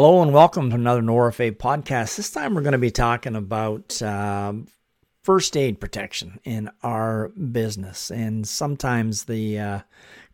Hello and welcome to another ORFA podcast. This time we're going to be talking about uh, first aid protection in our business, and sometimes the uh,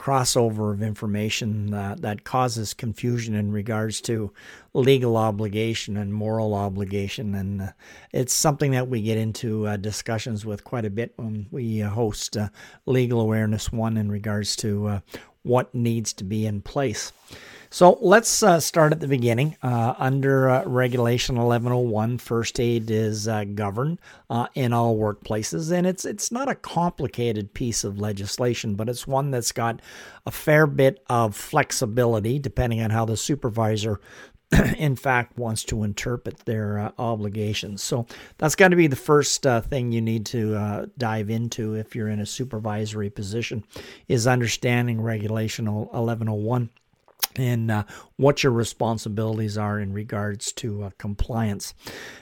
crossover of information uh, that causes confusion in regards to legal obligation and moral obligation. And uh, it's something that we get into uh, discussions with quite a bit when we uh, host Legal Awareness One in regards to what needs to be in place. So let's uh, start at the beginning. Uh, under uh, Regulation 1101, first aid is uh, governed uh, in all workplaces, and it's it's not a complicated piece of legislation, but it's one that's got a fair bit of flexibility depending on how the supervisor. in fact, wants to interpret their uh, obligations. So that's got to be the first thing you need to dive into if you're in a supervisory position, is understanding Regulation 1101 and uh, what your responsibilities are in regards to uh, compliance.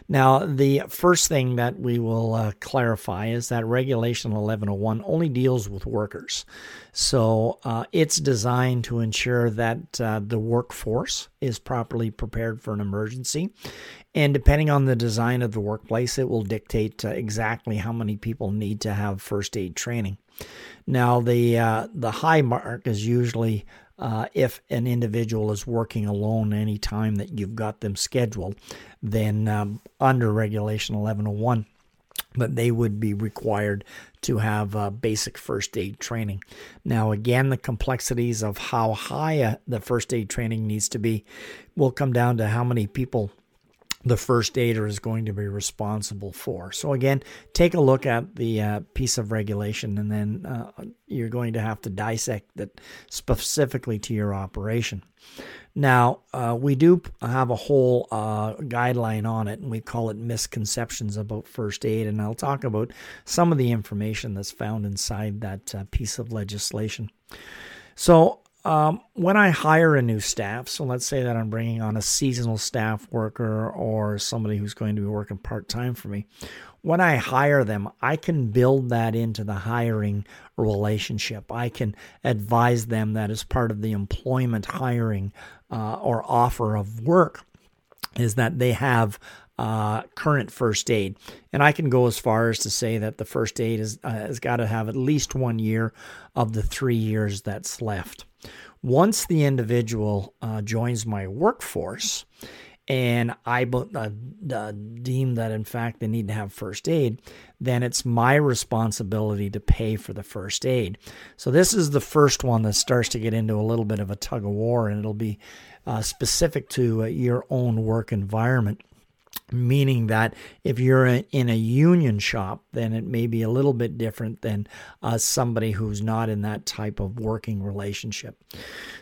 Now, the first thing that we will uh, clarify is that Regulation 1101 only deals with workers. So uh, it's designed to ensure that uh, the workforce is properly prepared for an emergency. And depending on the design of the workplace, it will dictate uh, exactly how many people need to have first aid training. Now, the the high mark is usually uh, if an individual is working alone any time that you've got them scheduled, then um, under Regulation 1101, but they would be required to have uh, basic first aid training. Now, again, the complexities of how high the first aid training needs to be will come down to how many people the first aider is going to be responsible for. So, again, take a look at the uh, piece of regulation and then uh, you're going to have to dissect it specifically to your operation. Now, uh, we do have a whole uh, guideline on it, and we call it misconceptions about first aid. And I'll talk about some of the information that's found inside that uh, piece of legislation. So, um, when I hire a new staff, so let's say that I'm bringing on a seasonal staff worker or somebody who's going to be working part time for me, when I hire them, I can build that into the hiring relationship. I can advise them that as part of the employment hiring uh, or offer of work, is that they have uh, current first aid. And I can go as far as to say that the first aid is, uh, has got to have at least one year of the three years that's left. Once the individual uh, joins my workforce and I uh, uh, deem that in fact they need to have first aid, then it's my responsibility to pay for the first aid. So this is the first one that starts to get into a little bit of a tug of war, and it'll be uh, specific to uh, your own work environment meaning that if you're in a union shop, then it may be a little bit different than uh, somebody who's not in that type of working relationship.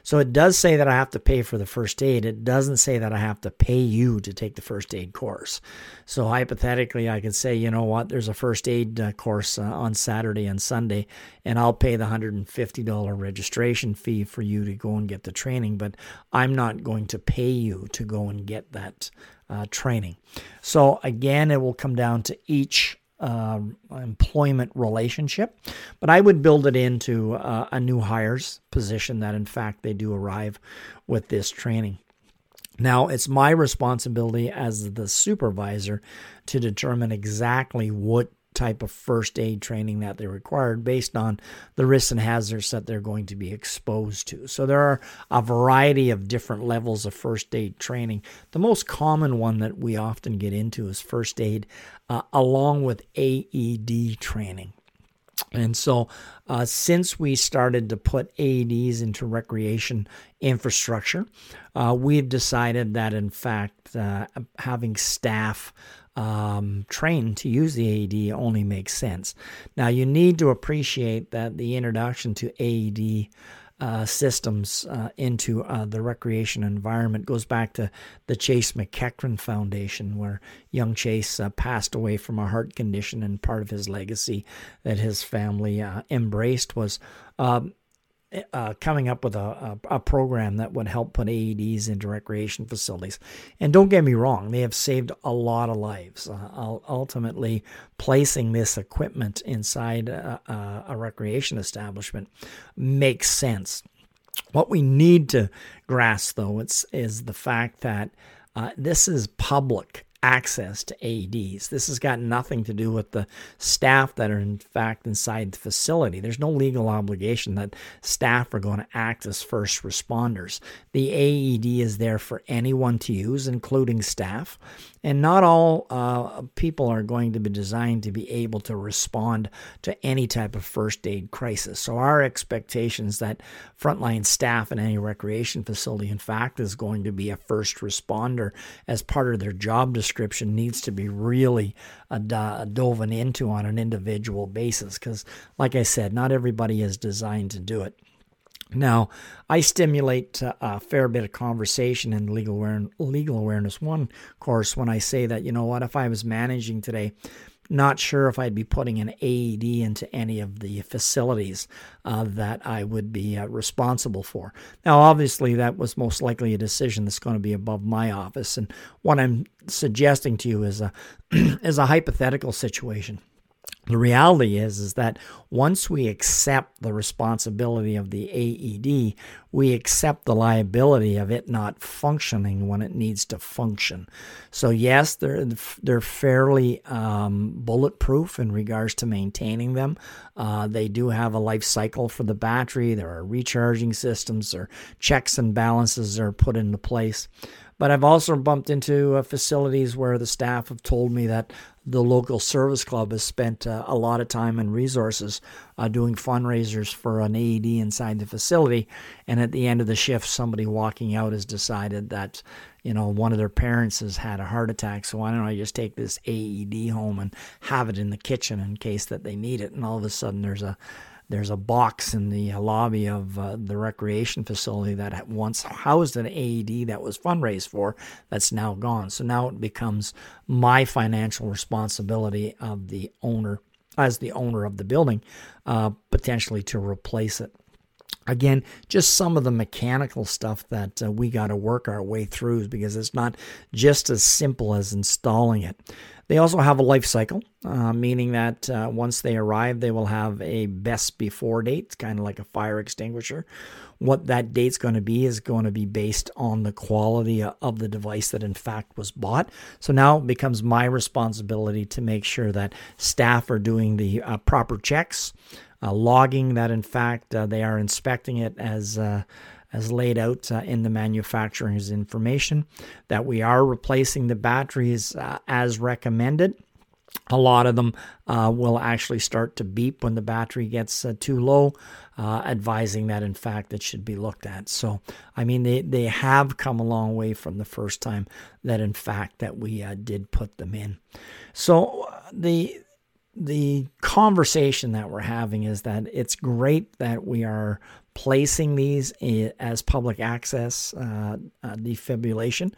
So it does say that I have to pay for the first aid. It doesn't say that I have to pay you to take the first aid course. So hypothetically, I could say, you know what, there's a first aid uh, course uh, on Saturday and Sunday, and I'll pay the $150 registration fee for you to go and get the training, but I'm not going to pay you to go and get that uh, training. So, again, it will come down to each uh, employment relationship, but I would build it into uh, a new hires position that, in fact, they do arrive with this training. Now, it's my responsibility as the supervisor to determine exactly what type of first aid training that they're required based on the risks and hazards that they're going to be exposed to. So there are a variety of different levels of first aid training. The most common one that we often get into is first aid uh, along with AED training. And so, uh, since we started to put AEDs into recreation infrastructure, uh, we've decided that, in fact, uh, having staff um, trained to use the AED only makes sense. Now, you need to appreciate that the introduction to AED uh, systems uh, into uh, the recreation environment goes back to the Chase McEachern Foundation, where young Chase uh, passed away from a heart condition, and part of his legacy that his family uh, embraced was um, uh, coming up with a, a, a, program that would help put AEDs into recreation facilities. And don't get me wrong, they have saved a lot of lives. Uh, ultimately, placing this equipment inside a, a recreation establishment makes sense. What we need to grasp, though, it's, is the fact that uh, this is public access to AEDs. This has got nothing to do with the staff that are in fact inside the facility. There's no legal obligation that staff are going to act as first responders. The AED is there for anyone to use, including staff. And not all uh, people are going to be designed to be able to respond to any type of first aid crisis. So, our expectations that frontline staff in any recreation facility, in fact, is going to be a first responder as part of their job description needs to be really uh, dove into on an individual basis. Because, like I said, not everybody is designed to do it. Now, I stimulate uh, a fair bit of conversation in legal, legal awareness one course when I say that, you know what, if I was managing today, not sure if I'd be putting an AED into any of the facilities uh, that I would be uh, responsible for. Now, obviously, that was most likely a decision that's going to be above my office. And what I'm suggesting to you is a, is a hypothetical situation the reality is is that once we accept the responsibility of the AED, we accept the liability of it not functioning when it needs to function. So yes, they're they're fairly um, bulletproof in regards to maintaining them. Uh, they do have a life cycle for the battery. There are recharging systems, or checks and balances are put into place. But I've also bumped into uh, facilities where the staff have told me that the local service club has spent uh, a lot of time and resources uh, doing fundraisers for an AED inside the facility. And at the end of the shift, somebody walking out has decided that, you know, one of their parents has had a heart attack. So why don't I just take this AED home and have it in the kitchen in case that they need it? And all of a sudden, there's a there's a box in the lobby of uh, the recreation facility that once housed an AED that was fundraised for that's now gone. So now it becomes my financial responsibility of the owner, as the owner of the building, uh, potentially to replace it. Again, just some of the mechanical stuff that uh, we got to work our way through because it's not just as simple as installing it. They also have a life cycle, uh, meaning that uh, once they arrive, they will have a best before date, kind of like a fire extinguisher. What that date's going to be is going to be based on the quality of the device that, in fact, was bought. So now it becomes my responsibility to make sure that staff are doing the uh, proper checks, uh, logging that, in fact, uh, they are inspecting it as uh, as laid out uh, in the manufacturer's information, that we are replacing the batteries uh, as recommended. A lot of them uh, will actually start to beep when the battery gets uh, too low, uh, advising that in fact it should be looked at. So, I mean, they, they have come a long way from the first time that in fact that we uh, did put them in. So the the conversation that we're having is that it's great that we are placing these as public access uh, uh, defibrillation.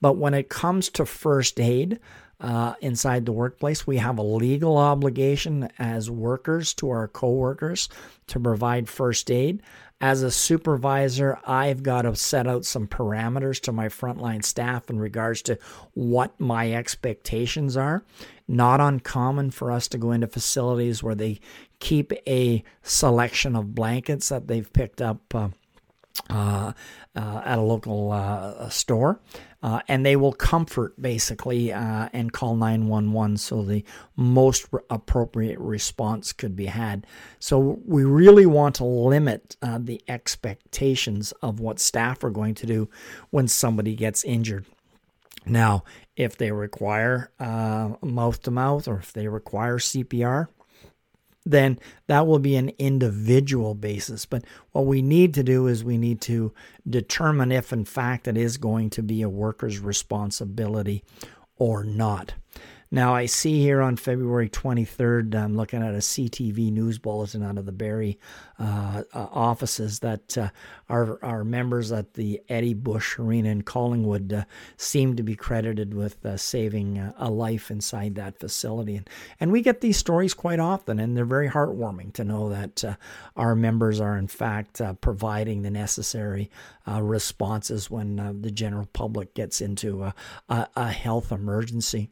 But when it comes to first aid uh, inside the workplace, we have a legal obligation as workers to our coworkers to provide first aid. As a supervisor, I've got to set out some parameters to my frontline staff in regards to what my expectations are. Not uncommon for us to go into facilities where they keep a selection of blankets that they've picked up. Uh, uh, uh, at a local uh, store, uh, and they will comfort basically uh, and call 911 so the most appropriate response could be had. So we really want to limit the expectations of what staff are going to do when somebody gets injured. Now, if they require mouth to mouth or if they require CPR, then that will be an individual basis. But what we need to do is we need to determine if, in fact, it is going to be a worker's responsibility or not. Now, I see here on February 23rd, I'm looking at a CTV news bulletin out of the Barrie uh, uh, offices that uh, our, our members at the Eddie Bush Arena in Collingwood uh, seem to be credited with uh, saving uh, a life inside that facility. And, and we get these stories quite often, and they're very heartwarming to know that our members are, in fact, providing the necessary responses when the general public gets into a, a, a health emergency.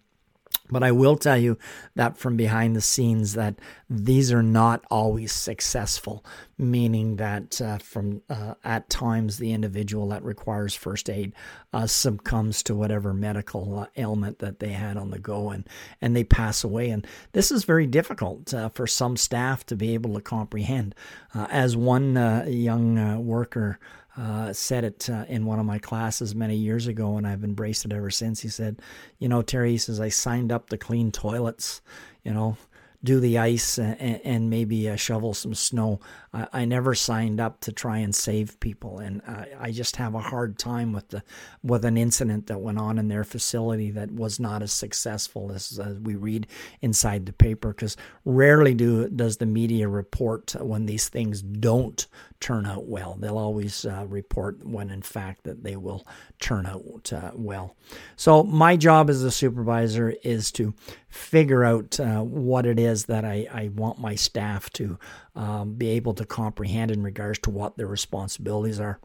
But I will tell you that from behind the scenes that these are not always successful, meaning that uh, from uh, at times the individual that requires first aid uh, succumbs to whatever medical uh, ailment that they had on the go and and they pass away. And this is very difficult uh, for some staff to be able to comprehend. Uh, as one young worker uh, said it uh, in one of my classes many years ago, and I've embraced it ever since. He said, "You know, Terry," he says, "I signed up to clean toilets. You know, do the ice and, and maybe uh, shovel some snow. I, I, never signed up to try and save people, and I, I just have a hard time with the with an incident that went on in their facility that was not as successful as, as we read inside the paper. Because rarely do does the media report when these things don't turn out well. They'll always uh, report when, in fact, that they will turn out uh, well. So my job as a supervisor is to figure out uh, what it is that I, I want my staff to um, be able to comprehend in regards to what their responsibilities are.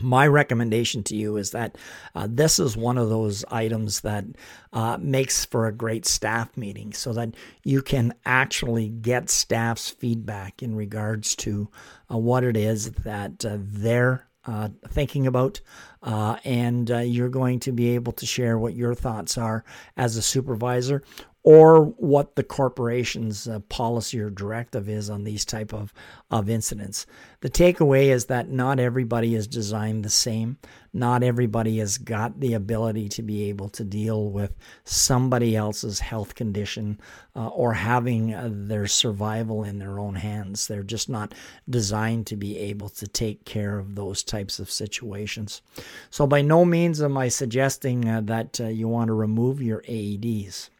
My recommendation to you is that uh, this is one of those items that uh, makes for a great staff meeting so that you can actually get staff's feedback in regards to uh, what it is that uh, they're uh, thinking about, uh, and you're going to be able to share what your thoughts are as a supervisor or what the corporation's uh, policy or directive is on these type of, of incidents. The takeaway is that not everybody is designed the same. Not everybody has got the ability to be able to deal with somebody else's health condition uh, or having uh, their survival in their own hands. They're just not designed to be able to take care of those types of situations. So, by no means am I suggesting uh, that uh, you want to remove your AEDs.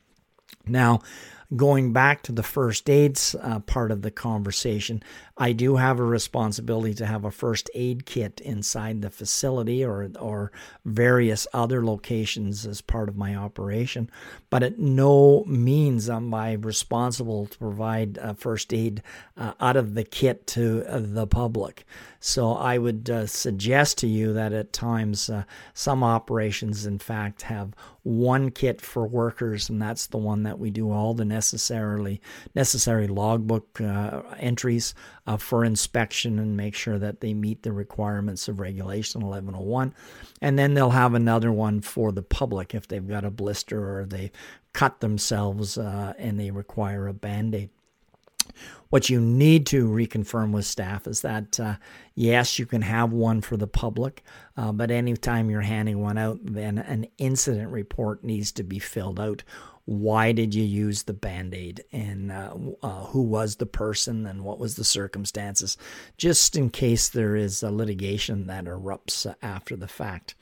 Now, going back to the first aids uh, part of the conversation, I do have a responsibility to have a first aid kit inside the facility or or various other locations as part of my operation. But at no means am I responsible to provide first aid uh, out of the kit to uh, the public. So I would uh, suggest to you that at times uh, some operations, in fact, have one kit for workers, and that's the one that we do all the necessarily necessary logbook uh, entries uh, for inspection and make sure that they meet the requirements of Regulation 1101. And then they'll have another one for the public if they've got a blister or they cut themselves uh, and they require a band aid. What you need to reconfirm with staff is that uh, yes, you can have one for the public, uh, but anytime you're handing one out, then an incident report needs to be filled out why did you use the band-aid and uh, uh, who was the person and what was the circumstances? Just in case there is a litigation that erupts after the fact.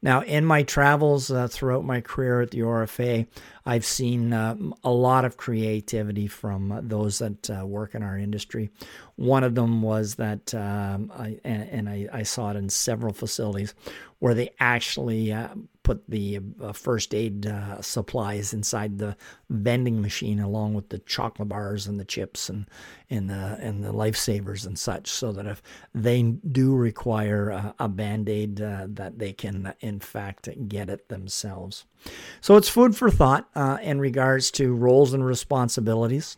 Now in my travels uh, throughout my career at the ORFA i've seen uh, a lot of creativity from those that uh, work in our industry. One of them was that um, I, and, and I, I, saw it in several facilities where they actually uh, put the uh, first aid uh, supplies inside the vending machine along with the chocolate bars and the chips and and the and the lifesavers and such so that if they do require a, a band-aid uh, that they can in fact get it themselves. So it's food for thought uh, in regards to roles and responsibilities.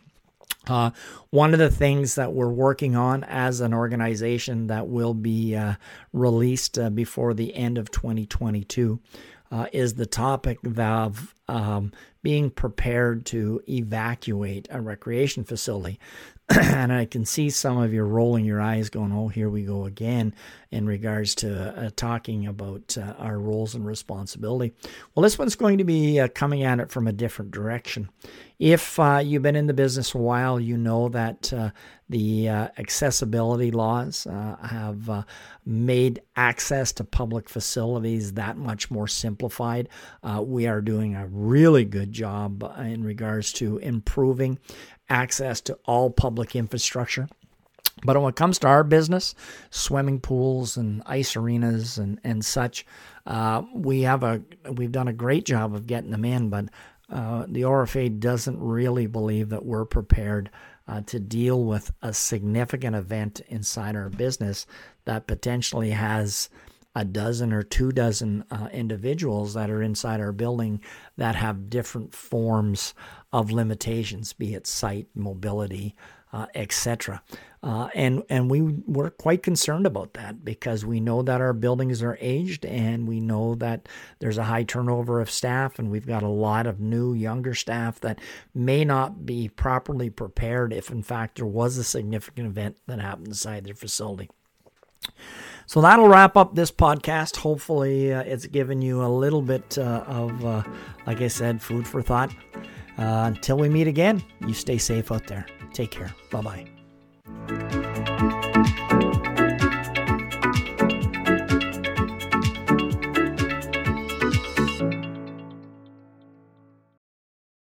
Uh, one of the things that we're working on as an organization that will be uh, released uh, before the end of 2022 uh, is the topic of um, being prepared to evacuate a recreation facility. and I can see some of you rolling your eyes, going, "Oh, here we go again," in regards to uh, talking about uh, our roles and responsibility. Well, this one's going to be uh, coming at it from a different direction. If uh, you've been in the business a while, you know that uh, the uh, accessibility laws have made access to public facilities that much more simplified. We are doing a really good job in regards to improving access to all public infrastructure. But when it comes to our business, swimming pools and ice arenas and, and such, uh, we have a we've done a great job of getting them in, but uh, the ORFA doesn't really believe that we're prepared uh, to deal with a significant event inside our business that potentially has a dozen or two dozen uh, individuals that are inside our building that have different forms of limitations, be it sight, mobility, uh, etc. Uh, and and we were quite concerned about that because we know that our buildings are aged and we know that there's a high turnover of staff and we've got a lot of new younger staff that may not be properly prepared if in fact there was a significant event that happened inside their facility. So that'll wrap up this podcast. Hopefully, uh, it's given you a little bit uh, of, uh, like I said, food for thought. Uh, until we meet again, you stay safe out there. Take care. Bye bye.